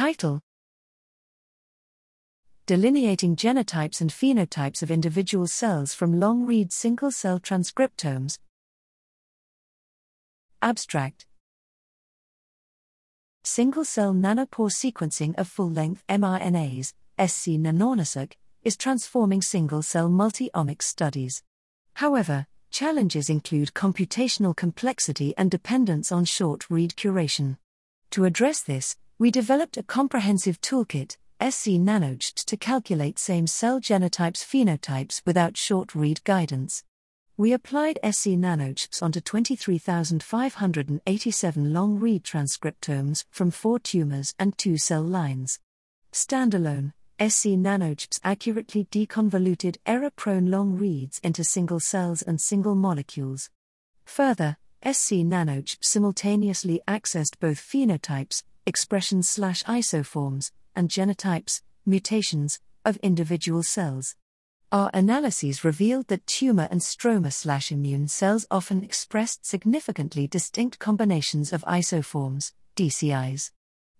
Title Delineating genotypes and phenotypes of individual cells from long read single cell transcriptomes. Abstract Single cell nanopore sequencing of full length mRNAs, SC is transforming single cell multi omics studies. However, challenges include computational complexity and dependence on short read curation. To address this, we developed a comprehensive toolkit, SC to calculate same cell genotypes phenotypes without short read guidance. We applied SC NanoGPS onto 23,587 long read transcriptomes from four tumors and two cell lines. Standalone, SC NanoGPS accurately deconvoluted error prone long reads into single cells and single molecules. Further, SC simultaneously accessed both phenotypes, expressions slash isoforms, and genotypes, mutations, of individual cells. Our analyses revealed that tumor and stroma slash immune cells often expressed significantly distinct combinations of isoforms, DCIs.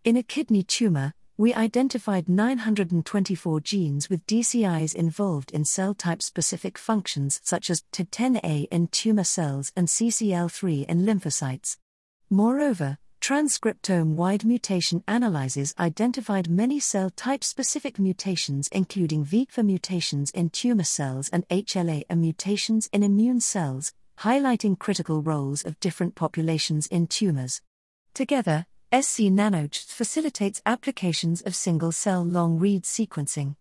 In a kidney tumor, we identified 924 genes with DCIs involved in cell type specific functions such as PDE10A in tumor cells and CCL3 in lymphocytes. Moreover, transcriptome wide mutation analyses identified many cell type specific mutations, including VEGFA mutations in tumor cells and HLA mutations in immune cells, highlighting critical roles of different populations in tumors. Together, SC NanoGPS facilitates applications of single cell long read sequencing.